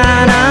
got